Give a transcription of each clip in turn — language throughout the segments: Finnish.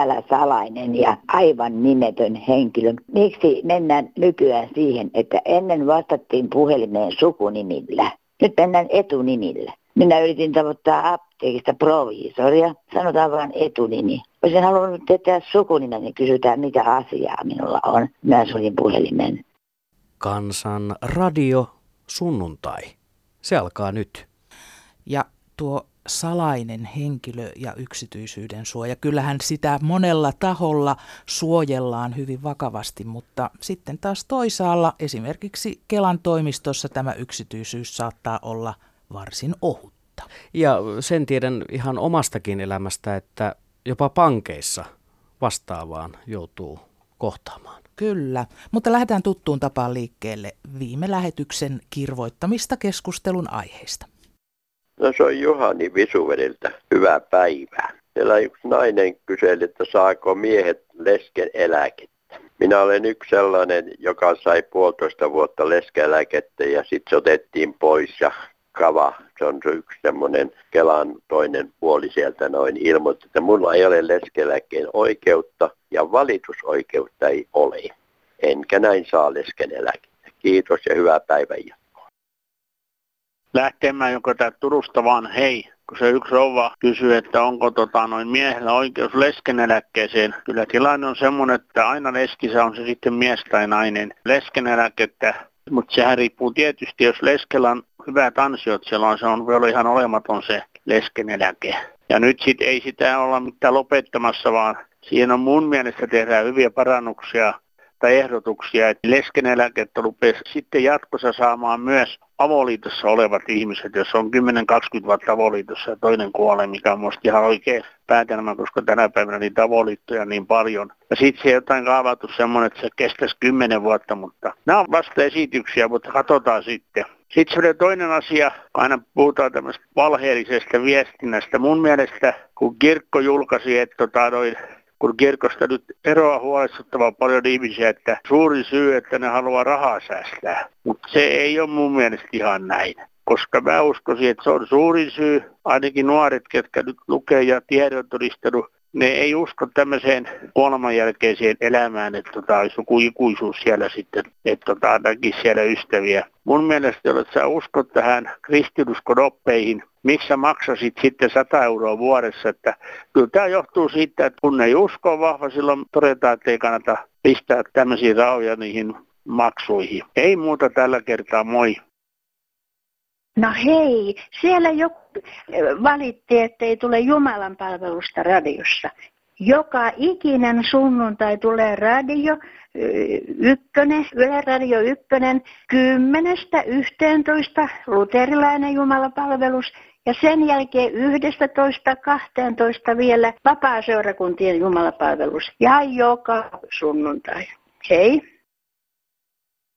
täällä salainen ja aivan nimetön henkilö. Miksi mennään nykyään siihen, että ennen vastattiin puhelimeen sukunimillä? Nyt mennään etunimillä. Minä yritin tavoittaa apteekista proviisoria, sanotaan vain etunimi. Olisin halunnut tietää sukunimen, niin kysytään mitä asiaa minulla on. Minä sulin puhelimen. Kansan radio sunnuntai. Se alkaa nyt. Ja tuo salainen henkilö ja yksityisyyden suoja. Kyllähän sitä monella taholla suojellaan hyvin vakavasti, mutta sitten taas toisaalla esimerkiksi Kelan toimistossa tämä yksityisyys saattaa olla varsin ohutta. Ja sen tiedän ihan omastakin elämästä, että jopa pankeissa vastaavaan joutuu kohtaamaan. Kyllä, mutta lähdetään tuttuun tapaan liikkeelle viime lähetyksen kirvoittamista keskustelun aiheista. No se on Juhani Visuveriltä. Hyvää päivää. Siellä yksi nainen kyseli, että saako miehet lesken eläkettä. Minä olen yksi sellainen, joka sai puolitoista vuotta leskeeläkettä ja sitten se otettiin pois ja kava. Se on se yksi semmoinen Kelan toinen puoli sieltä noin ilmoitti, että mulla ei ole leskeläkeen oikeutta ja valitusoikeutta ei ole. Enkä näin saa lesken eläkettä. Kiitos ja hyvää päivää lähtemään joko tää Turusta vaan hei, kun se yksi rouva kysyy, että onko tota, noin miehellä oikeus leskeneläkkeeseen. Kyllä tilanne on semmoinen, että aina leskissä on se sitten mies tai nainen leskeneläkettä, mutta sehän riippuu tietysti, jos leskellä on hyvät ansiot, silloin se on, olla ihan olematon se leskeneläke. Ja nyt sit ei sitä olla mitään lopettamassa, vaan siihen on mun mielestä tehdään hyviä parannuksia tai ehdotuksia, että leskeneläkettä rupeaa sitten jatkossa saamaan myös avoliitossa olevat ihmiset, jos on 10-20 vuotta avoliitossa ja toinen kuolee, mikä on minusta ihan oikea päätelmä, koska tänä päivänä niitä avoliittoja niin paljon. Ja sitten se jotain kaavatu semmoinen, että se kestäisi 10 vuotta, mutta nämä on vasta esityksiä, mutta katsotaan sitten. Sitten se toinen asia, aina puhutaan tämmöistä valheellisesta viestinnästä. Mun mielestä, kun kirkko julkaisi, että tota, kun kirkosta nyt eroa huolestuttava paljon ihmisiä, että suuri syy, että ne haluaa rahaa säästää. Mutta se ei ole mun mielestä ihan näin. Koska mä uskoisin, että se on suurin syy, ainakin nuoret, ketkä nyt lukee ja tiedon todistanut ne ei usko tämmöiseen kuoleman jälkeiseen elämään, että tota, olisi joku ikuisuus siellä sitten, että tota, näkisi siellä ystäviä. Mun mielestä, että sä uskot tähän kristinuskon oppeihin, miksi sä maksasit sitten 100 euroa vuodessa, että kyllä tämä johtuu siitä, että kun ei usko vahva, silloin todetaan, että ei kannata pistää tämmöisiä rahoja niihin maksuihin. Ei muuta tällä kertaa, moi. No hei, siellä joku valitti, että ei tule Jumalan palvelusta radiossa. Joka ikinen sunnuntai tulee radio ykkönen, Yle Radio ykkönen, kymmenestä yhteentoista luterilainen jumalapalvelus ja sen jälkeen yhdestä toista kahteentoista vielä vapaa-seurakuntien jumalapalvelus ja joka sunnuntai. Hei!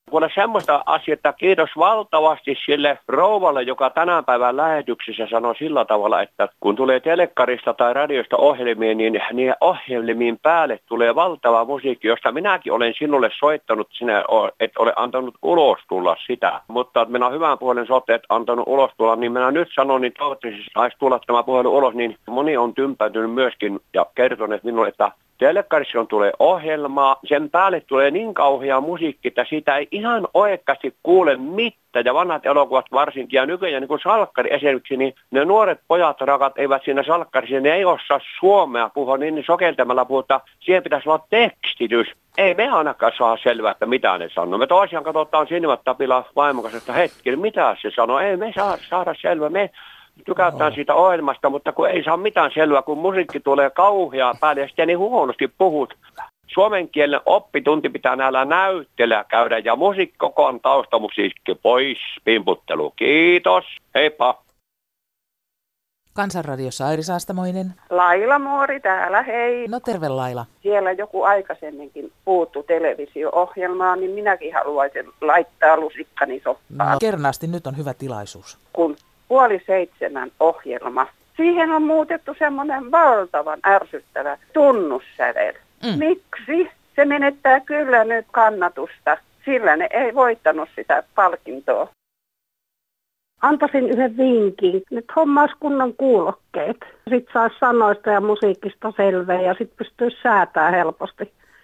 Kuule semmoista asiaa, kiitos valtavasti sille rouvalle, joka tänään päivän lähetyksessä sanoi sillä tavalla, että kun tulee telekkarista tai radiosta ohjelmiin, niin niin ohjelmiin päälle tulee valtava musiikki, josta minäkin olen sinulle soittanut, sinä et ole antanut ulos tulla sitä. Mutta minä hyvän puolen soitteet antanut ulos tulla, niin minä nyt sanon, niin toivottavasti saisi tulla tämä puhelu ulos, niin moni on tympääntynyt myöskin ja kertonut minulle, että Telekkarissa tulee ohjelmaa, sen päälle tulee niin kauhea musiikki, että siitä ei ihan oikeasti kuule mitään. Ja vanhat elokuvat varsinkin, ja nykyään niin kuin salkkari esimerkiksi, niin ne nuoret pojat rakat eivät siinä salkkarissa, ne ei osaa suomea puhua, niin sokeltamalla puhuta, siihen pitäisi olla tekstitys. Ei me ainakaan saa selvää, että mitä ne sanoo. Me toisiaan katsotaan silmät tapilla vaimokasesta hetki, mitä se sanoo. Ei me saa saada selvää. Me tykätään no. siitä ohjelmasta, mutta kun ei saa mitään selvää, kun musiikki tulee kauhea päälle ja sitten niin huonosti puhut. Suomen kielen oppitunti pitää näillä näyttelyä käydä ja musiikki koko on taustamusiikki pois, pimputtelu. Kiitos, heippa. Kansanradiossa Airi Saastamoinen. Laila Muori täällä, hei. No terve Laila. Siellä joku aikaisemminkin puuttu televisio-ohjelmaa, niin minäkin haluaisin laittaa lusikkani soppaan. No kernaasti nyt on hyvä tilaisuus. Kun puoli seitsemän ohjelma. Siihen on muutettu semmoinen valtavan ärsyttävä tunnussävel. Mm. Miksi? Se menettää kyllä nyt kannatusta, sillä ne ei voittanut sitä palkintoa. Antaisin yhden vinkin, että hommaus kunnon kuulokkeet. Sitten saisi sanoista ja musiikista selvää ja sitten pystyisi säätää helposti.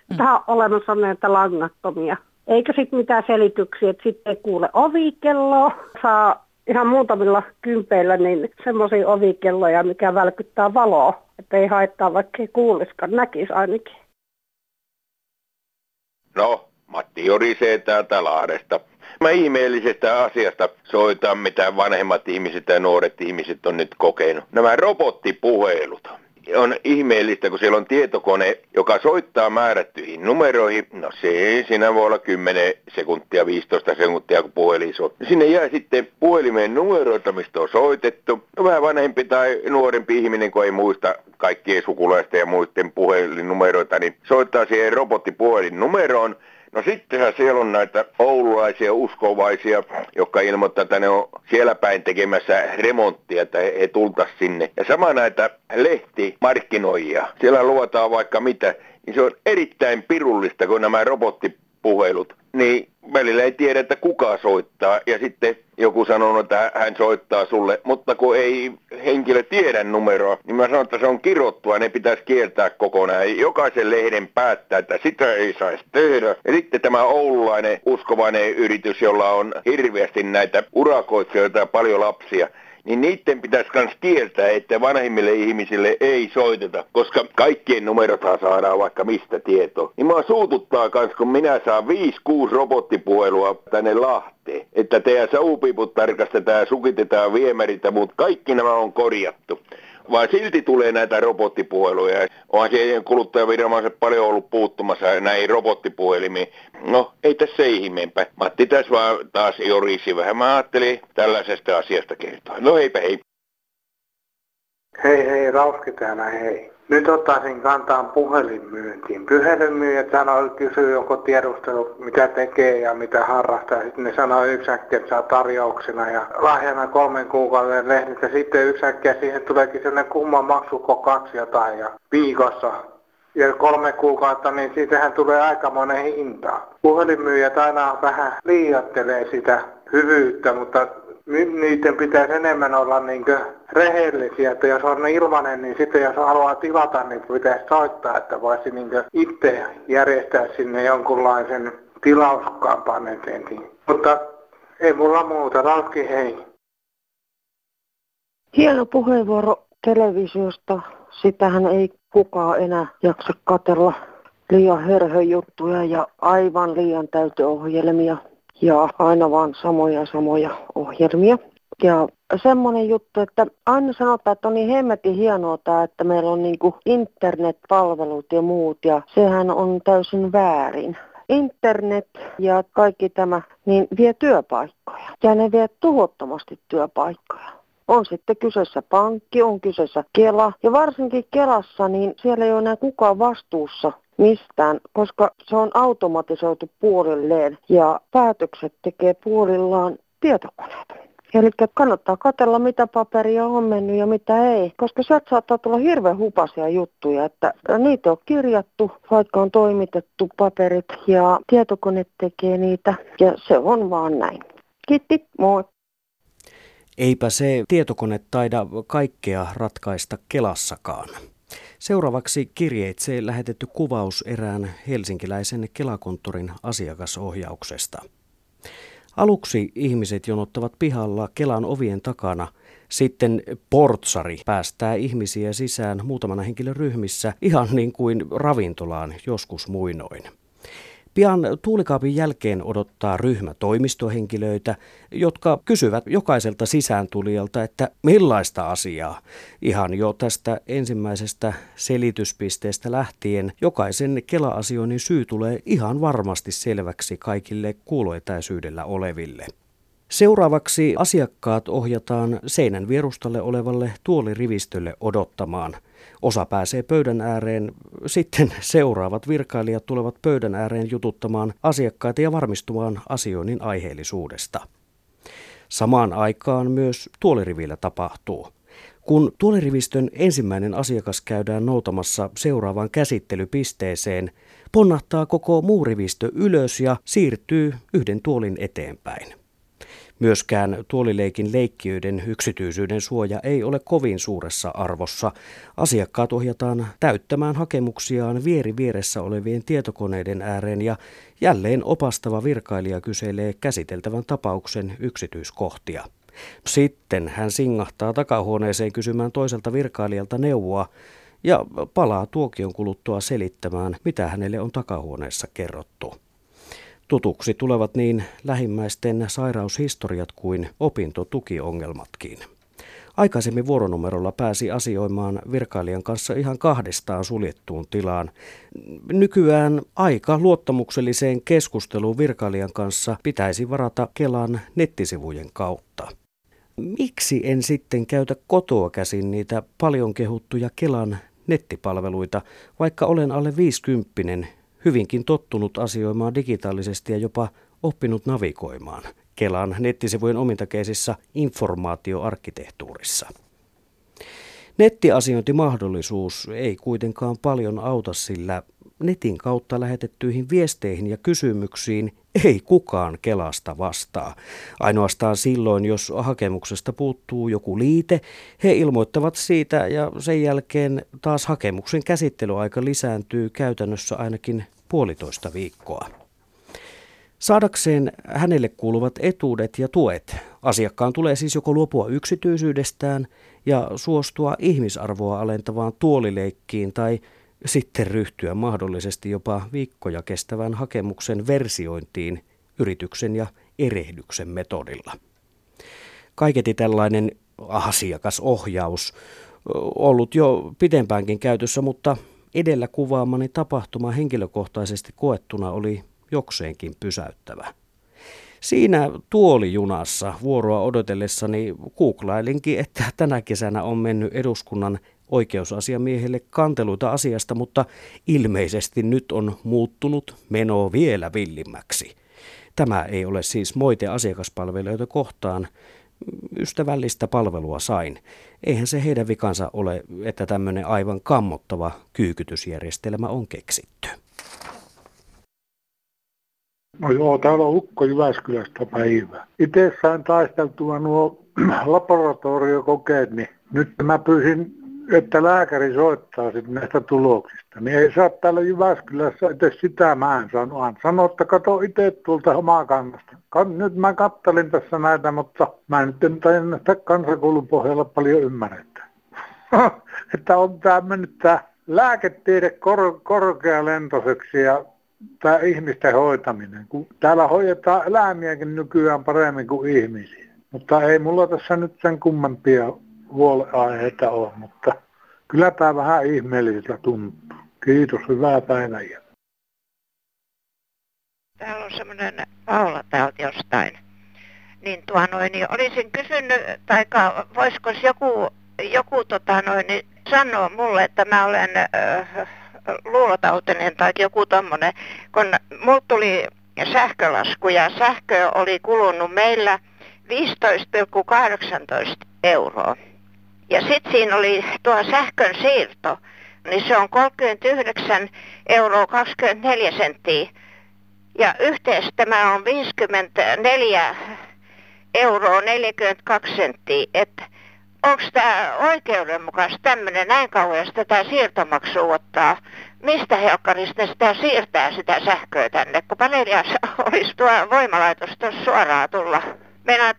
Mm. Tähän on olemassa näitä langattomia. Eikä sitten mitään selityksiä, että sitten ei kuule ovikelloa. Saa ihan muutamilla kympeillä niin semmoisia ovikelloja, mikä välkyttää valoa. Että ei haittaa, vaikka ei kuuliskaan, näkisi ainakin. No, Matti Jorisee täältä Lahdesta. Mä ihmeellisestä asiasta soitan, mitä vanhemmat ihmiset ja nuoret ihmiset on nyt kokenut. Nämä robottipuhelut on ihmeellistä, kun siellä on tietokone, joka soittaa määrättyihin numeroihin. No se, siinä voi olla 10 sekuntia, 15 sekuntia, kun puhelin soi. Sinne jää sitten puhelimeen numeroita, mistä on soitettu. No vähän vanhempi tai nuorempi ihminen, kun ei muista kaikkien sukulaisten ja muiden puhelinnumeroita, niin soittaa siihen robottipuhelin numeroon. No sittenhän siellä on näitä oululaisia uskovaisia, jotka ilmoittaa, että ne on siellä päin tekemässä remonttia, että he tulta sinne. Ja sama näitä lehtimarkkinoijia. Siellä luotaan vaikka mitä, niin se on erittäin pirullista, kun nämä robottipuhelut niin välillä ei tiedä, että kuka soittaa. Ja sitten joku sanoo, että hän soittaa sulle, mutta kun ei henkilö tiedä numeroa, niin mä sanon, että se on kirottua, ne pitäisi kieltää kokonaan. Jokaisen lehden päättää, että sitä ei saisi tehdä. Ja sitten tämä oululainen uskovainen yritys, jolla on hirveästi näitä urakoitsijoita ja paljon lapsia, niin niiden pitäisi myös kieltää, että vanhemmille ihmisille ei soiteta, koska kaikkien numerothan saadaan vaikka mistä tietoa. Niin mä suututtaa kans, kun minä saan 5-6 robottipuhelua tänne Lahteen, että teidän saupiput tarkastetaan sukitetaan viemäritä, mutta kaikki nämä on korjattu vaan silti tulee näitä robottipuheluja. Onhan siellä kuluttajaviranomaiset paljon ollut puuttumassa näihin robottipuhelimiin. No, ei tässä ei ihmeempä. Matti tässä vaan taas jorisi vähän. Mä ajattelin tällaisesta asiasta kertoa. No heipä hei. Hei hei, Rauski täällä hei. Nyt ottaisin kantaan puhelinmyyntiin. Puhelinmyyjät sanoo, kysyy joko tiedustelu, mitä tekee ja mitä harrastaa. Sitten ne sanoo yksiäkkiä, että saa tarjouksena ja lahjana kolmen kuukauden lehdet. Ja sitten yksiäkkiä siihen tuleekin sellainen kumman maksuko kaksi jotain ja viikossa. Ja kolme kuukautta, niin siitähän tulee aikamoinen hinta. Puhelinmyyjät aina vähän liiottelee sitä hyvyyttä, mutta niiden pitäisi enemmän olla niin rehellisiä, että jos on ilmanen, niin sitten jos haluaa tilata, niin pitäisi soittaa, että voisi niin itse järjestää sinne jonkunlaisen tilauskampanjan. Mutta ei mulla muuta, Ralski hei. Hieno puheenvuoro televisiosta. Sitähän ei kukaan enää jaksa katella liian hörhöjuttuja ja aivan liian täytöohjelmia ja aina vaan samoja samoja ohjelmia. Ja semmoinen juttu, että aina sanotaan, että on niin hemmetin hienoa tämä, että meillä on niin internetpalvelut ja muut, ja sehän on täysin väärin. Internet ja kaikki tämä, niin vie työpaikkoja. Ja ne vie tuhottomasti työpaikkoja. On sitten kyseessä pankki, on kyseessä Kela. Ja varsinkin Kelassa, niin siellä ei ole enää kukaan vastuussa mistään, koska se on automatisoitu puolilleen ja päätökset tekee puolillaan tietokoneet. Eli kannattaa katella, mitä paperia on mennyt ja mitä ei, koska sieltä saattaa tulla hirveän hupasia juttuja, että niitä on kirjattu, vaikka on toimitettu paperit ja tietokone tekee niitä ja se on vaan näin. Kiitti, moi! Eipä se tietokone taida kaikkea ratkaista Kelassakaan. Seuraavaksi kirjeitse lähetetty kuvaus erään helsinkiläisen Kelakonttorin asiakasohjauksesta. Aluksi ihmiset jonottavat pihalla Kelan ovien takana, sitten portsari päästää ihmisiä sisään muutamana henkilön ryhmissä, ihan niin kuin ravintolaan joskus muinoin. Pian tuulikaapin jälkeen odottaa ryhmä toimistohenkilöitä, jotka kysyvät jokaiselta sisääntulijalta, että millaista asiaa. Ihan jo tästä ensimmäisestä selityspisteestä lähtien jokaisen Kela-asioinnin syy tulee ihan varmasti selväksi kaikille kuuloetäisyydellä oleville. Seuraavaksi asiakkaat ohjataan seinän vierustalle olevalle tuolirivistölle odottamaan – Osa pääsee pöydän ääreen, sitten seuraavat virkailijat tulevat pöydän ääreen jututtamaan asiakkaita ja varmistumaan asioinnin aiheellisuudesta. Samaan aikaan myös tuolirivillä tapahtuu. Kun tuolirivistön ensimmäinen asiakas käydään noutamassa seuraavaan käsittelypisteeseen, ponnahtaa koko muu rivistö ylös ja siirtyy yhden tuolin eteenpäin. Myöskään tuolileikin leikkiöiden yksityisyyden suoja ei ole kovin suuressa arvossa. Asiakkaat ohjataan täyttämään hakemuksiaan vieri vieressä olevien tietokoneiden ääreen ja jälleen opastava virkailija kyselee käsiteltävän tapauksen yksityiskohtia. Sitten hän singahtaa takahuoneeseen kysymään toiselta virkailijalta neuvoa ja palaa tuokion kuluttua selittämään, mitä hänelle on takahuoneessa kerrottu. Tutuksi tulevat niin lähimmäisten sairaushistoriat kuin opintotukiongelmatkin. Aikaisemmin vuoronumerolla pääsi asioimaan virkailijan kanssa ihan kahdestaan suljettuun tilaan. Nykyään aika luottamukselliseen keskusteluun virkailijan kanssa pitäisi varata Kelan nettisivujen kautta. Miksi en sitten käytä kotoa käsin niitä paljon kehuttuja Kelan nettipalveluita, vaikka olen alle 50 hyvinkin tottunut asioimaan digitaalisesti ja jopa oppinut navigoimaan Kelan nettisivujen omintakeisissa informaatioarkkitehtuurissa. Nettiasiointimahdollisuus ei kuitenkaan paljon auta, sillä netin kautta lähetettyihin viesteihin ja kysymyksiin ei kukaan Kelasta vastaa. Ainoastaan silloin, jos hakemuksesta puuttuu joku liite, he ilmoittavat siitä ja sen jälkeen taas hakemuksen käsittelyaika lisääntyy käytännössä ainakin puolitoista viikkoa. Saadakseen hänelle kuuluvat etuudet ja tuet, asiakkaan tulee siis joko luopua yksityisyydestään ja suostua ihmisarvoa alentavaan tuolileikkiin tai sitten ryhtyä mahdollisesti jopa viikkoja kestävän hakemuksen versiointiin yrityksen ja erehdyksen metodilla. Kaiketi tällainen asiakasohjaus ollut jo pitempäänkin käytössä, mutta edellä kuvaamani tapahtuma henkilökohtaisesti koettuna oli jokseenkin pysäyttävä. Siinä tuolijunassa vuoroa odotellessani googlailinkin, että tänä kesänä on mennyt eduskunnan oikeusasiamiehelle kanteluita asiasta, mutta ilmeisesti nyt on muuttunut meno vielä villimmäksi. Tämä ei ole siis moite asiakaspalvelijoita kohtaan. Ystävällistä palvelua sain. Eihän se heidän vikansa ole, että tämmöinen aivan kammottava kyykytysjärjestelmä on keksitty. No joo, täällä on Ukko Jyväskylästä päivä. Itse sain taisteltua nuo laboratoriokokeet, niin nyt mä pyysin että lääkäri soittaa sitten näistä tuloksista, niin ei saa täällä Jyväskylässä edes sitä mä en. Sano, että kato itse tuolta omaa kannasta. Nyt mä kattelin tässä näitä, mutta mä en nyt en näistä kansakoulun pohjalla paljon ymmärretä. että on tämä mennyt tämä lääketiede kor- korkealentoiseksi ja tämä ihmisten hoitaminen. Kun täällä hoidetaan eläimiäkin nykyään paremmin kuin ihmisiä. Mutta ei mulla tässä nyt sen kummempia huoleaiheita on, mutta kyllä tämä vähän ihmeelliseltä tuntuu. Kiitos, hyvää päivää. Täällä on semmoinen Paula täältä jostain. Niin, tuo noin, niin olisin kysynyt, tai voisiko joku, joku tota noin, niin sanoa mulle, että mä olen äh, luulotautinen tai joku tommonen, kun mulla tuli sähkölasku ja sähkö oli kulunut meillä 15,18 euroa. Ja sitten siinä oli tuo sähkön siirto, niin se on 39 euroa 24 senttiä. Ja yhteensä tämä on 54 euroa 42 senttiä. Että onko tämä oikeudenmukaista tämmöinen näin kauan tätä siirtomaksua ottaa? Mistä helkkarista sitä siirtää sitä sähköä tänne, kun paneelia olisi tuo voimalaitos tuossa suoraan tulla? Meillä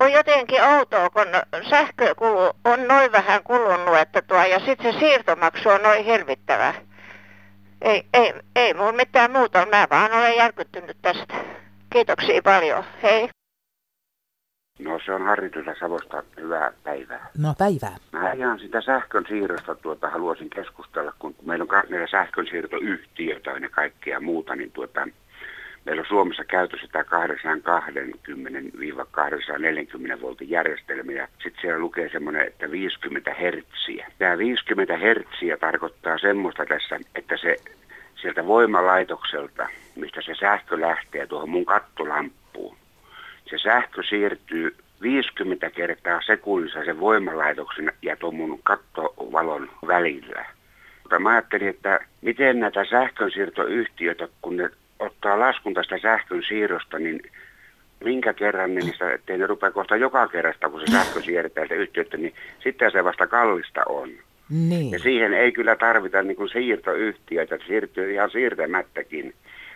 on jotenkin outoa, kun sähkökulu on noin vähän kulunut, että tuo, ja sitten se siirtomaksu on noin hirvittävä. Ei, ei, ei mulla mitään muuta, mä vaan olen järkyttynyt tästä. Kiitoksia paljon, hei. No se on Harri tuossa Savosta. Hyvää päivää. No päivää. Mä ihan sitä sähkön siirrosta tuota haluaisin keskustella, kun meillä on meillä sähkön siirtoyhtiötä ja kaikkea muuta, niin tuota, Meillä on Suomessa käytössä tämä 220-240 voltin järjestelmä ja sitten siellä lukee semmoinen, että 50 hertsiä. Tämä 50 hertsiä tarkoittaa semmoista tässä, että se sieltä voimalaitokselta, mistä se sähkö lähtee tuohon mun kattolamppuun, se sähkö siirtyy 50 kertaa sekunnissa sen voimalaitoksen ja tuon mun kattovalon välillä. Mutta mä ajattelin, että miten näitä sähkönsiirtoyhtiöitä, kun ne ottaa laskun tästä sähkön siirrosta, niin minkä kerran, niistä, ettei ne rupea kohta joka kerrasta, kun se sähkö siirtää yhtiötä, niin sitten se vasta kallista on. Niin. Ja siihen ei kyllä tarvita niin kuin siirtoyhtiöitä, että siirtyy ihan siirtämättäkin.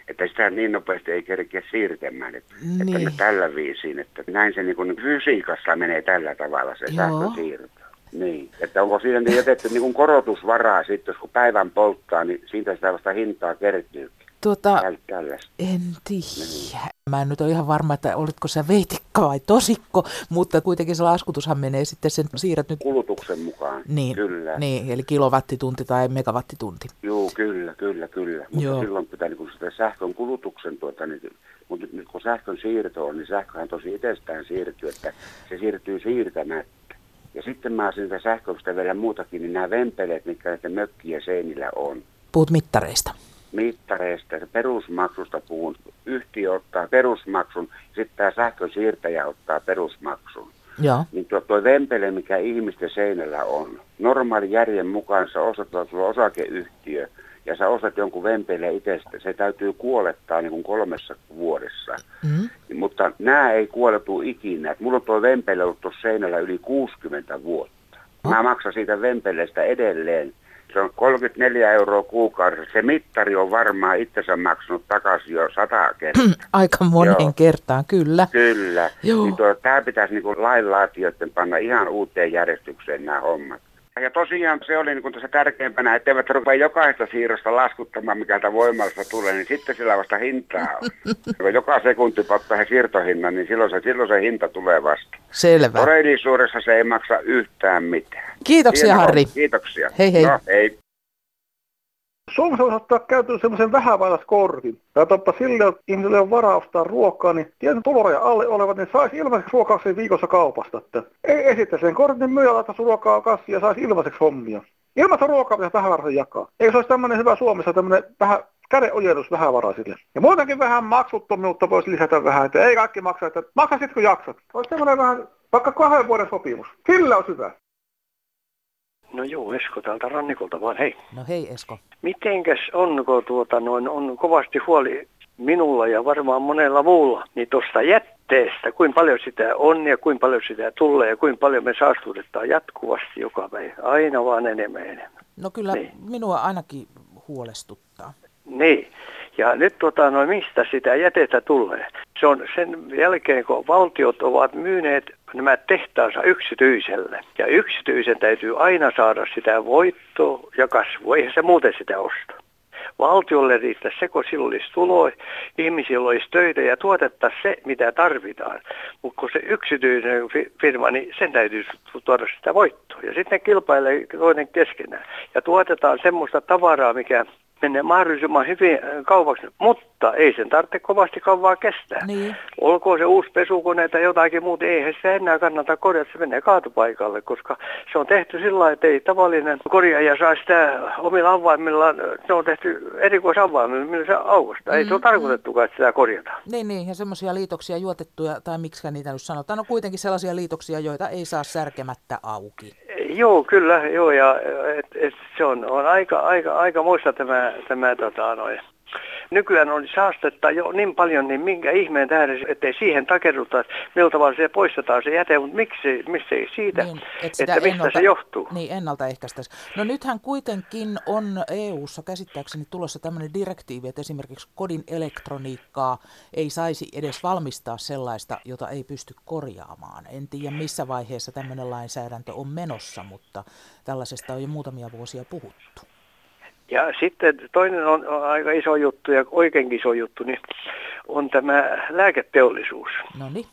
Että sitä niin nopeasti ei kerkeä siirtämään. Että, Niin. että me tällä viisiin, että näin se niin kuin fysiikassa menee tällä tavalla se Joo. sähkön siirto. Niin, että onko siinä jätetty niin kuin korotusvaraa sitten, jos kun päivän polttaa, niin siitä sitä vasta hintaa kertyy. Tuota, tällaista. en tiedä. Mä en nyt ole ihan varma, että olitko sä veitikka vai tosikko, mutta kuitenkin se laskutushan menee sitten sen siirrät nyt. Kulutuksen mukaan, Niin, kyllä. niin, eli kilowattitunti tai megawattitunti. Joo, kyllä, kyllä, kyllä. Mutta Joo. silloin pitää niin kun sitä sähkön kulutuksen, tuota, niin, mutta nyt, nyt kun sähkön siirto on, niin sähköhän tosi itsestään siirtyy, että se siirtyy siirtämättä. Ja sitten mä siitä sähköstä vielä muutakin, niin nämä vempeleet, mitkä näiden mökkien seinillä on, Puhut mittareista. Mittareista ja perusmaksusta puhun. Yhtiö ottaa perusmaksun, sitten tämä sähkön siirtäjä ottaa perusmaksun. Joo. Niin tuo, tuo vempele, mikä ihmisten seinällä on, normaali järjen mukaan sä ostat sulla osakeyhtiö ja sä ostat jonkun vempeleen itsestä, se täytyy kuolettaa niin kuin kolmessa vuodessa. Mm. Mutta nämä ei kuoletu ikinä. Et mulla on tuo vempele ollut tuossa seinällä yli 60 vuotta. Mä maksan siitä vempeleestä edelleen. Se on 34 euroa kuukaudessa. Se mittari on varmaan itsensä maksanut takaisin jo sata kertaa. Aika moneen Joo. kertaan, kyllä. Kyllä. Joo. Niin tuo, tämä pitäisi niin lainlaatijoiden panna ihan uuteen järjestykseen nämä hommat. Ja tosiaan se oli niin tässä tärkeimpänä, etteivät rupea jokaista siirrosta laskuttamaan, mikä tätä voimallista tulee, niin sitten sillä vasta hintaa on. Joka sekunti ottaa he siirtohinnan, niin silloin se, silloin se hinta tulee vasta. Selvä. Todellisuudessa se ei maksa yhtään mitään. Kiitoksia, Hieno Harri. Kiitoksia. Hei, hei. No, hei. Suomessa voisi ottaa käyttöön semmoisen vähävaraiskortin. Tai toppa sille, että ihmisille on varaa ostaa ruokaa, niin tietyn tuloraja alle olevat, niin saisi ilmaiseksi ruokauksen viikossa kaupasta. Että ei esitä sen kortin myyjä laittaisi ruokaa kassiin ja saisi ilmaiseksi hommia. Ilmaista ruokaa pitäisi vähävaraisen jakaa. Eikö se olisi tämmöinen hyvä Suomessa tämmöinen vähän kädenojennus vähävaraisille. Ja muutenkin vähän maksuttomuutta voisi lisätä vähän, että ei kaikki maksa, että maksa sitten kun jaksat. Olisi semmoinen vähän, vaikka kahden vuoden sopimus. Sillä olisi hyvä. No joo, Esko täältä rannikolta vaan, hei. No hei Esko. Mitenkäs onko tuota noin, on kovasti huoli minulla ja varmaan monella muulla, niin tuosta jätteestä, kuinka paljon sitä on ja kuinka paljon sitä tulee ja kuinka paljon me saastutetaan jatkuvasti joka päivä, aina vaan enemmän enemmän. No kyllä Niin. minua ainakin huolestuttaa. Niin, ja nyt tota, no, mistä sitä jätettä tulee? Se on sen jälkeen, kun valtiot ovat myyneet nämä tehtaansa yksityiselle. Ja yksityisen täytyy aina saada sitä voittoa ja kasvua, eihän se muuten sitä osta. Valtiolle riittäisi se, kun sillä olisi tuloja, ihmisillä olisi töitä ja tuotettaisiin se, mitä tarvitaan. Mutta kun se yksityinen fi- firma, niin sen täytyy tuoda sitä voittoa. Ja sitten kilpailee toinen keskenään. Ja tuotetaan semmoista tavaraa, mikä menee mahdollisimman hyvin äh, kaupaksi, mutta ei sen tarvitse kovasti kauaa kestää. Niin. Olkoon se uusi pesukone tai jotakin muuta, eihän sitä enää kannata korjata, se menee kaatopaikalle, koska se on tehty sillä lailla, että ei tavallinen korjaaja saa sitä omilla avaimillaan, se on tehty erikoisavaimilla, millä se aukosta. Ei se ole Mm, tarkoitettukaan, että sitä korjataan. Niin, niin, ja semmoisia liitoksia juotettuja, tai miksi niitä nyt sanotaan, no kuitenkin sellaisia liitoksia, joita ei saa särkemättä auki. Joo, kyllä, joo, ja et, et, se on, on aika, aika, aika muista tämä, tämä tota, noin. Nykyään on saastetta jo niin paljon, niin minkä ihmeen tähden, ettei siihen takerruta, millä tavalla se poistetaan se jäte, mutta miksi, miksi ei siitä, Niin, et että mistä ennalta, se johtuu. Niin, ennaltaehkäistäisi. No nythän kuitenkin on EU-ssa käsittääkseni tulossa tämmöinen direktiivi, että esimerkiksi kodin elektroniikkaa ei saisi edes valmistaa sellaista, jota ei pysty korjaamaan. En tiedä missä vaiheessa tämmöinen lainsäädäntö on menossa, mutta tällaisesta on jo muutamia vuosia puhuttu. Ja sitten toinen on, on aika iso juttu ja oikein iso juttu, niin on tämä lääketeollisuus. No niin.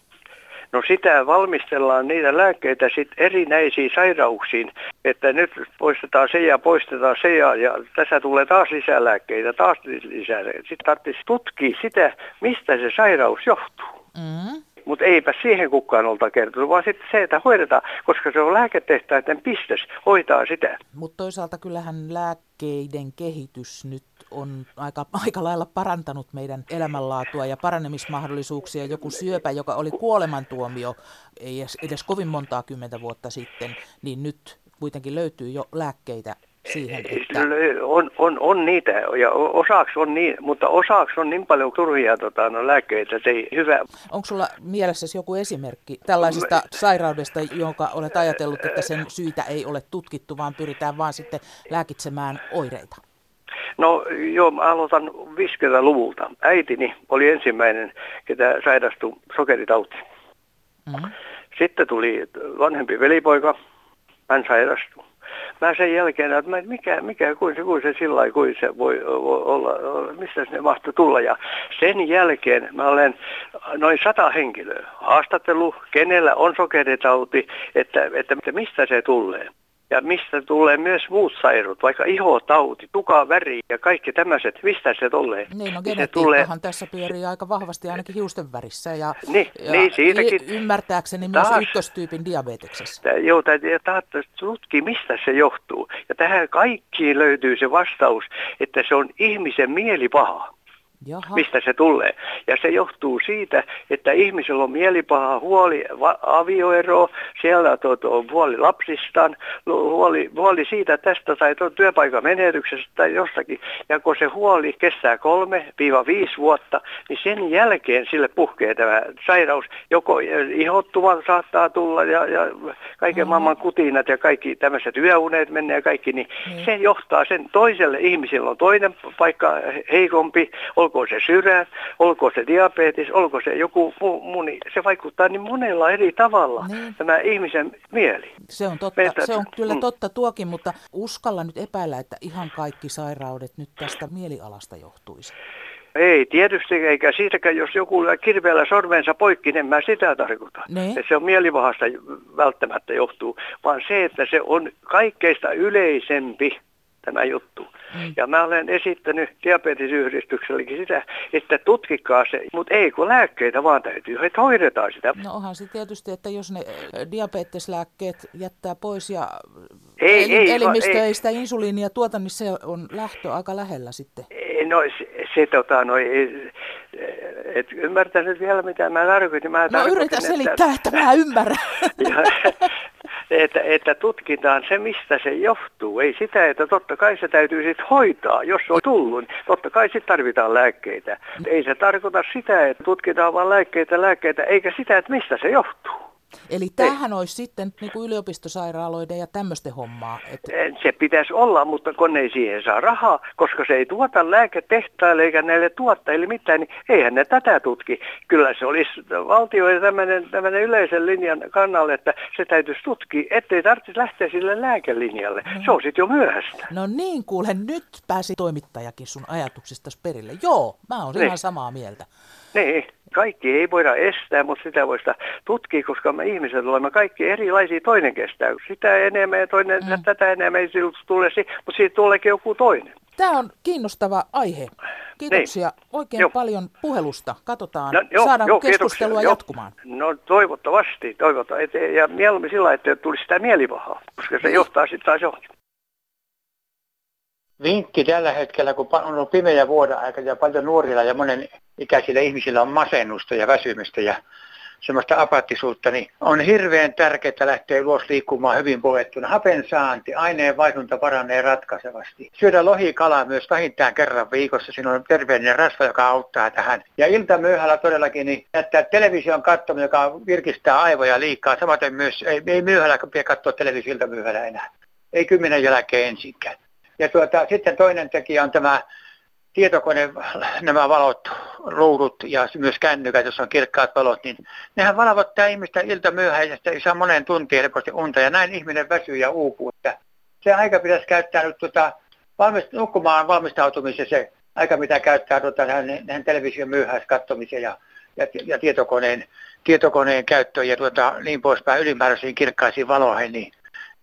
No sitä valmistellaan niitä lääkkeitä sitten erinäisiin sairauksiin, että nyt poistetaan se ja poistetaan se ja, ja tässä tulee taas lisää lääkkeitä, taas lisää. Sitten tarvitsisi tutkia sitä, mistä se sairaus johtuu. Mm. Mutta eipä siihen kukaan olta kertonut, vaan sitten se, että hoidetaan, koska se on lääketehtaiden pistes, hoitaa sitä. Mutta toisaalta kyllähän lääkkeiden kehitys nyt on aika, aika lailla parantanut meidän elämänlaatua ja paranemismahdollisuuksia. Joku syöpä, joka oli kuolemantuomio ei edes, edes kovin montaa kymmentä vuotta sitten, niin nyt kuitenkin löytyy jo lääkkeitä siihen, että... On, on, on niitä, ja osaksi on niin, mutta osaksi on niin paljon turhia tota, no, lääkkeitä, että ei hyvä. Onko sulla mielessäsi joku esimerkki tällaisesta sairaudesta, jonka olet ajatellut, että sen syitä ei ole tutkittu, vaan pyritään vaan sitten lääkitsemään oireita? No joo, mä aloitan 50-luvulta. Äitini oli ensimmäinen, ketä sairastui sokeritautiin. Mm-hmm. Sitten tuli vanhempi velipoika, hän sairastui. Mä sen jälkeen, että mä, mikä, mikä, kuin se, kuin se sillä kuin se voi olla, mistä se mahtui tulla. Ja sen jälkeen mä olen noin sata henkilöä haastattelu, kenellä on sokeritauti, että, että mistä se tulee ja mistä tulee myös muut sairut, vaikka ihotauti, väri ja kaikki tämmöiset, mistä se tulee? Niin, no genetiikkahan tulee... tässä pyörii aika vahvasti ainakin hiusten värissä ja, niin, ja niin, siitäkin... ymmärtääkseni myös taas, ykköstyypin diabeteksessä. Tää, joo, täytyy tutkia, mistä se johtuu. Ja tähän kaikkiin löytyy se vastaus, että se on ihmisen mielipaha. Jaha. mistä se tulee. Ja se johtuu siitä, että ihmisellä on mielipaha huoli avioero, siellä to, to, huoli lapsistaan, huoli, huoli siitä tästä tai to, työpaikan menetyksestä tai jostakin. Ja kun se huoli kestää kolme viiva viisi vuotta, niin sen jälkeen sille puhkee tämä sairaus. Joko ihottuma saattaa tulla ja, ja kaiken maailman kutinat ja kaikki tämmöiset yöunet menee ja kaikki, niin, niin se johtaa sen toiselle ihmisellä on toinen paikka heikompi, olkoon se syrä, olkoon se diabetes, olkoon se joku muu, muu niin se vaikuttaa niin monella eri tavalla niin. tämä ihmisen mieli. Se on, totta, Meistä, se on kyllä mm. totta tuokin, mutta uskalla nyt epäillä, että ihan kaikki sairaudet nyt tästä mielialasta johtuisi. Ei tietysti, eikä siitäkään, jos joku kirveellä sormensa poikki, niin mä sitä tarkoitan. Niin. Että se on mielivahasta välttämättä johtuu, vaan se, että se on kaikkeista yleisempi tämä juttu. Mm. Ja mä olen esittänyt diabetesyhdistyksellekin sitä, että tutkikaa se, mutta ei kun lääkkeitä vaan täytyy, että hoidetaan sitä. No onhan se tietysti, että jos ne diabeteslääkkeet jättää pois ja ei, el- ei, elimistö ei, ei sitä insuliinia tuota, niin se on lähtö aika lähellä sitten. No se, se tota, no, et ymmärtänyt vielä mitä mä tarkoitin. Mä no yritä selittää, että, että mä ymmärrän. ja, että, että tutkitaan se, mistä se johtuu. Ei sitä, että totta kai se täytyy sitten hoitaa. Jos se on tullut, niin totta kai sitten tarvitaan lääkkeitä. Ei se tarkoita sitä, että tutkitaan vain lääkkeitä, lääkkeitä, eikä sitä, että mistä se johtuu. Eli tämähän olisi sitten niin kuin yliopistosairaaloiden ja tämmöisten hommaa. Että... Se pitäisi olla, mutta kun ei siihen saa rahaa, koska se ei tuota lääketehtaille eikä näille tuottajille mitään, niin eihän ne tätä tutki. Kyllä se olisi valtio ja tämmöinen, tämmöinen yleisen linjan kannalle, että se täytyisi tutkia, ettei tarvitsisi lähteä sille lääkelinjalle. No. Se on sitten jo myöhäistä. No niin, kuule, nyt pääsi toimittajakin sun ajatuksista perille. Joo, mä oon niin. ihan samaa mieltä. Niin, kaikki ei voida estää, mutta sitä voisi tutkia, koska me ihmiset olemme kaikki erilaisia. Toinen kestää sitä enemmän ja toinen mm. tätä enemmän, ei tule, mutta siitä tuleekin joku toinen. Tämä on kiinnostava aihe. Kiitoksia niin. oikein joo. paljon puhelusta. Katsotaan, no, joo, saadaan joo, keskustelua joo. jatkumaan. No toivottavasti, toivottavasti. Ja mieluummin sillä että tulisi sitä mielipahaa, koska se niin. johtaa sitten taas johonkin. Vinkki tällä hetkellä, kun on ollut pimeä vuoden aika ja paljon nuorilla ja monen ikäisillä ihmisillä on masennusta ja väsymystä ja semmoista apattisuutta, niin on hirveän tärkeää lähteä ulos liikkumaan hyvin puettuna. Hapen saanti, aineen vaihdunta paranee ratkaisevasti. Syödä lohikalaa myös vähintään kerran viikossa. Siinä on terveellinen rasva, joka auttaa tähän. Ja ilta myöhällä todellakin niin jättää television katsominen, joka virkistää aivoja liikaa. Samaten myös, ei, ei myöhällä pidä katsoa televisiolta myöhällä enää. Ei kymmenen jälkeen ensinkään. Ja tuota, sitten toinen tekijä on tämä tietokone, nämä valot, ruudut ja myös kännykät, jos on kirkkaat valot, niin nehän valvot tämä ihmistä ilta myöhäisestä, ei saa monen tuntiin helposti unta ja näin ihminen väsyy ja uupuu. Että se aika pitäisi käyttää nyt tuota, valmist, nukkumaan valmistautumiseen se aika, mitä käyttää tuota, tähän television myöhäiskattomiseen ja, ja, ja tietokoneen, tietokoneen käyttöön ja tuota, niin poispäin ylimääräisiin kirkkaisiin valoihin, niin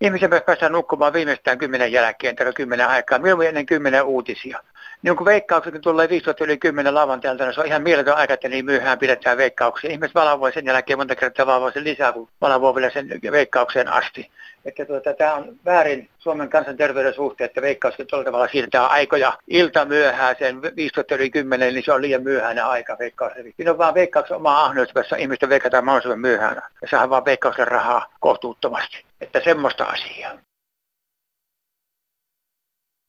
ihmisen pitäisi päästä nukkumaan viimeistään kymmenen jälkeen tai kymmenen aikaa, mieluummin ennen kymmenen uutisia. Niin kun veikkaukset tulee 15 yli 10 lavantailta, niin se on ihan mieletön aika, että niin myöhään pidetään veikkauksia. Ihmiset valvoi sen jälkeen monta kertaa valvoi sen lisää, kun valvoi vielä sen veikkaukseen asti. Että tuota, tämä on väärin Suomen kansanterveyden suhteen, että veikkaukset tuolla tavalla siirtää aikoja ilta myöhään sen 15 yli 10, niin se on liian myöhäinen aika veikkaus. Siinä on vaan veikkauksen oma ahneus, jossa ihmisten veikataan mahdollisimman myöhään. Ja saadaan vaan veikkauksen rahaa kohtuuttomasti. Että semmoista asiaa.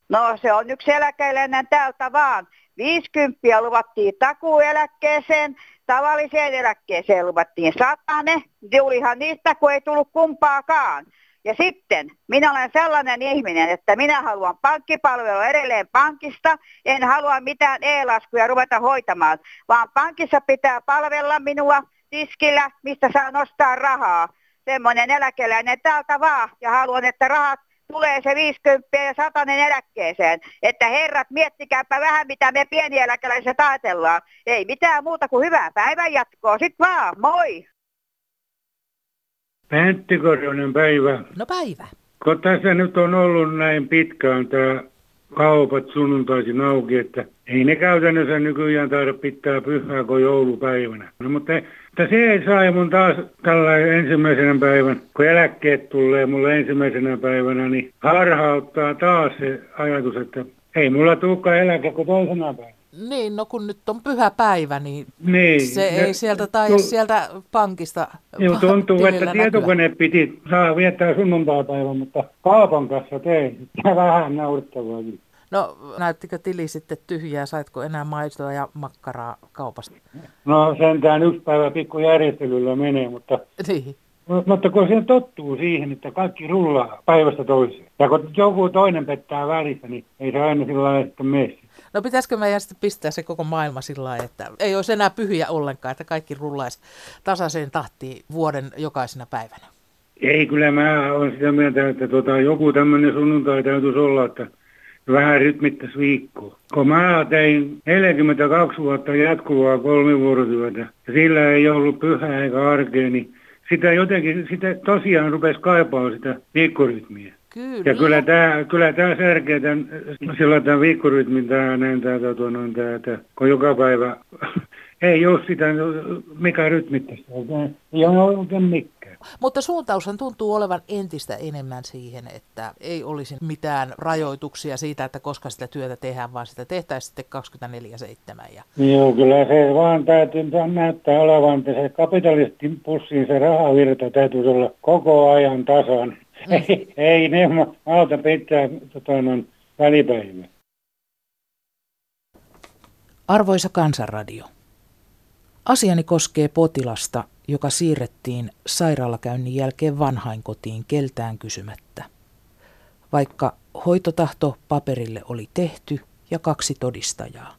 No se on yksi eläkeläinen täältä vaan. 50 luvattiin takuueläkkeeseen, tavalliseen eläkkeeseen luvattiin satane. Tulihan niistä, kun ei tullut kumpaakaan. Ja sitten minä olen sellainen ihminen, että minä haluan pankkipalvelua edelleen pankista. En halua mitään e-laskuja ruveta hoitamaan, vaan pankissa pitää palvella minua tiskillä, mistä saa nostaa rahaa. Semmoinen eläkeläinen täältä vaan ja haluan, että rahat tulee se 50 ja 100 eläkkeeseen. Että herrat, miettikääpä vähän, mitä me pienieläkeläiset ajatellaan. Ei mitään muuta kuin hyvää päivän jatkoa. Sitten vaan, moi! Pentti Korjonen päivä. No päivä. Kun tässä nyt on ollut näin pitkään tämä kaupat sunnuntaisin auki, että ei ne käytännössä nykyään taida pitää pyhää kuin joulupäivänä. No, mutta, mutta se ei saa mun taas tällä ensimmäisenä päivän, kun eläkkeet tulee mulle ensimmäisenä päivänä, niin harhauttaa taas se ajatus, että ei mulla tulekaan eläke kuin toisena päivänä. Niin, no kun nyt on pyhä päivä, niin, niin se ei sieltä tai tu- sieltä pankista Niin tuntuu, että tietokone piti saa viettää sunnuntaipäivän, mutta kaupan kanssa tein. Vähän naurettavaa. No näyttikö tili sitten tyhjää, saitko enää maitoa ja makkaraa kaupasta? No sentään yksi päivä pikku järjestelyllä menee, mutta, niin. mutta kun se tottuu siihen, että kaikki rullaa päivästä toiseen. Ja kun joku toinen pettää välissä, niin ei se aina sillä lailla sitten mene. No pitäisikö meidän sitten pistää se koko maailma sillä lailla, että ei olisi enää pyhiä ollenkaan, että kaikki rullaisi tasaiseen tahtiin vuoden jokaisena päivänä? Ei, kyllä mä olen sitä mieltä, että tota, joku tämmöinen sunnuntai täytyisi olla, että vähän rytmittäisi viikkoa. Kun mä tein 42 vuotta jatkuvaa kolmivuorotyötä ja sillä ei ollut pyhää eikä arkea, niin sitä jotenkin, sitä tosiaan rupesi kaipaamaan sitä viikkorytmiä. Kyllä. Ja kyllä tämä, kyllä tämä särkee tämän, sillä tämän viikkorytmin, tämä, näin, tämä, tämä, noin, tämä, tämä, kun joka päivä ei ole sitä, mikä rytmittäisi, ei ole oikein mikään. Mutta suuntaushan tuntuu olevan entistä enemmän siihen, että ei olisi mitään rajoituksia siitä, että koska sitä työtä tehdään, vaan sitä tehtäisiin sitten 24-7. Ja... Joo, kyllä se vaan täytyy näyttää olevan, että se kapitalistin pussiin se rahavirta täytyy olla koko ajan tasan. Mm. Ei, ei ne auta pitää tota, välipäivä. Arvoisa Kansanradio. Asiani koskee potilasta, joka siirrettiin sairaalakäynnin jälkeen vanhainkotiin keltään kysymättä. Vaikka hoitotahto paperille oli tehty ja kaksi todistajaa.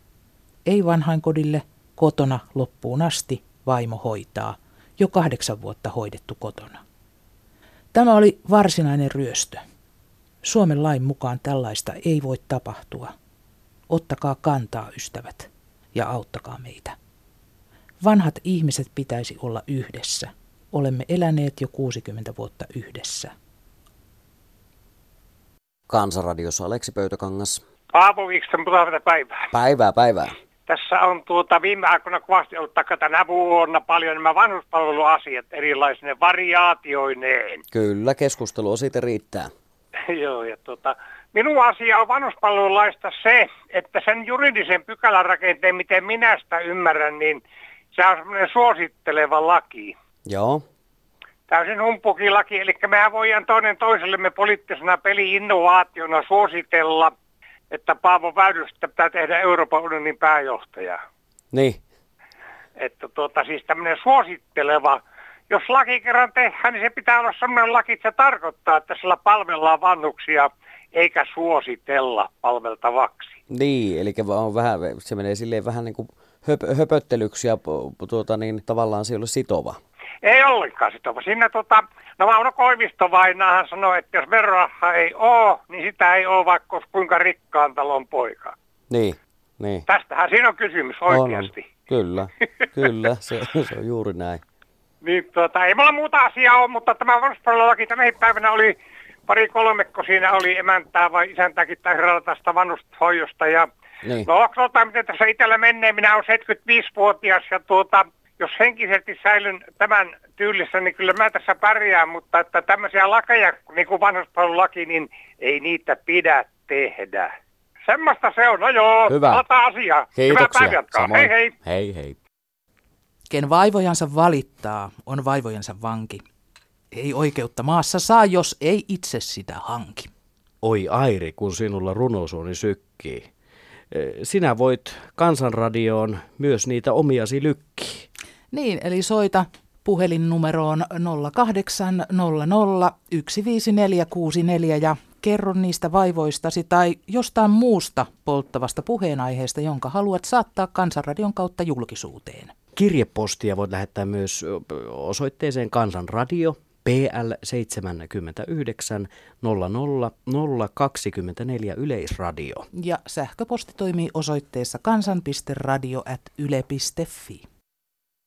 Ei vanhainkodille, kotona loppuun asti vaimo hoitaa, jo kahdeksan vuotta hoidettu kotona. Tämä oli varsinainen ryöstö. Suomen lain mukaan tällaista ei voi tapahtua. Ottakaa kantaa, ystävät, ja auttakaa meitä. Vanhat ihmiset pitäisi olla yhdessä. Olemme eläneet jo 60 vuotta yhdessä. Kansanradiossa Aleksi Pöytäkangas. Paavo Wikström, päivää. Päivää, päivää. Tässä on tuota viime aikoina kovasti ollut takaa tänä vuonna paljon nämä vanhuspalveluasiat erilaisine variaatioineen. Kyllä, keskustelua siitä riittää. Joo, ja tuota, minun asia on vanhuspalvelulaista se, että sen juridisen pykälän rakenteen, miten minä sitä ymmärrän, niin se on semmoinen suositteleva laki. Joo. Täysin humpukilaki, eli mehän voidaan toinen toisellemme poliittisena peli-innovaationa suositella – että Paavo Väyrystä pitää tehdä Euroopan unionin pääjohtaja. Niin. Että tuota, siis tämmöinen suositteleva, jos laki kerran tehdään, niin se pitää olla sellainen laki, että se tarkoittaa, että sillä palvellaan vannuksia eikä suositella palveltavaksi. Niin, eli on vähän, se menee silleen vähän niin kuin höp, höpöttelyksi ja tuota, niin, tavallaan se ei ole sitova. Ei ollenkaan sitova. Siinä tota, no Mauno Koivisto vainaahan sanoi, että jos verorahaa ei ole, niin sitä ei ole vaikka kuinka rikkaan talon poika. Niin, niin. Tästähän siinä on kysymys oikeasti. On, Kyllä, kyllä, se, se on juuri näin. Niin tuota, ei mulla muuta asiaa ole, mutta tämä vanhuspalvelulaki tänä päivänä oli pari kolmekko siinä oli emäntää vai isäntääkin tai tästä vanhushoidosta ja niin. No katsotaan miten tässä itsellä menee. Minä olen 75-vuotias ja tuota, jos henkisesti säilyn tämän tyylissä, niin kyllä mä tässä pärjään, mutta että tämmöisiä lakeja, niin kuin vanhuspalvelulaki, niin ei niitä pidä tehdä. Semmoista se on. No joo, Hyvä. palataan asiaa. Kiitoksia. Hyvää Samoin. Hei hei. Hei hei. Ken vaivojansa valittaa, on vaivojansa vanki. Ei oikeutta maassa saa, jos ei itse sitä hanki. Oi Airi, kun sinulla runosuoni sykkii. Sinä voit Kansanradioon myös niitä omiasi lykkiä. Niin, eli soita puhelinnumeroon 0800 15464 ja kerro niistä vaivoistasi tai jostain muusta polttavasta puheenaiheesta, jonka haluat saattaa Kansanradion kautta julkisuuteen. Kirjepostia voit lähettää myös osoitteeseen Kansanradio PL 79 00 024 Yleisradio. Ja sähköposti toimii osoitteessa kansan.radio.yle.fi.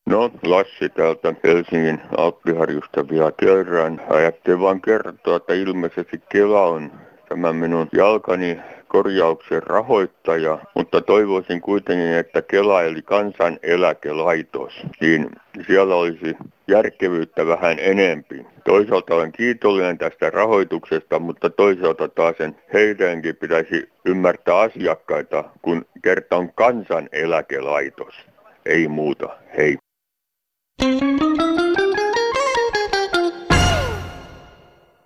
No, Lassi täältä Helsingin Alppiharjusta vielä kerran. Ajattelin vain kertoa, että ilmeisesti Kela on tämä minun jalkani korjauksen rahoittaja, mutta toivoisin kuitenkin, että Kela eli kansaneläkelaitos, niin siellä olisi järkevyyttä vähän enempi. Toisaalta olen kiitollinen tästä rahoituksesta, mutta toisaalta taas heidänkin pitäisi ymmärtää asiakkaita, kun kerta on kansaneläkelaitos. Ei muuta. Hei. Thank you.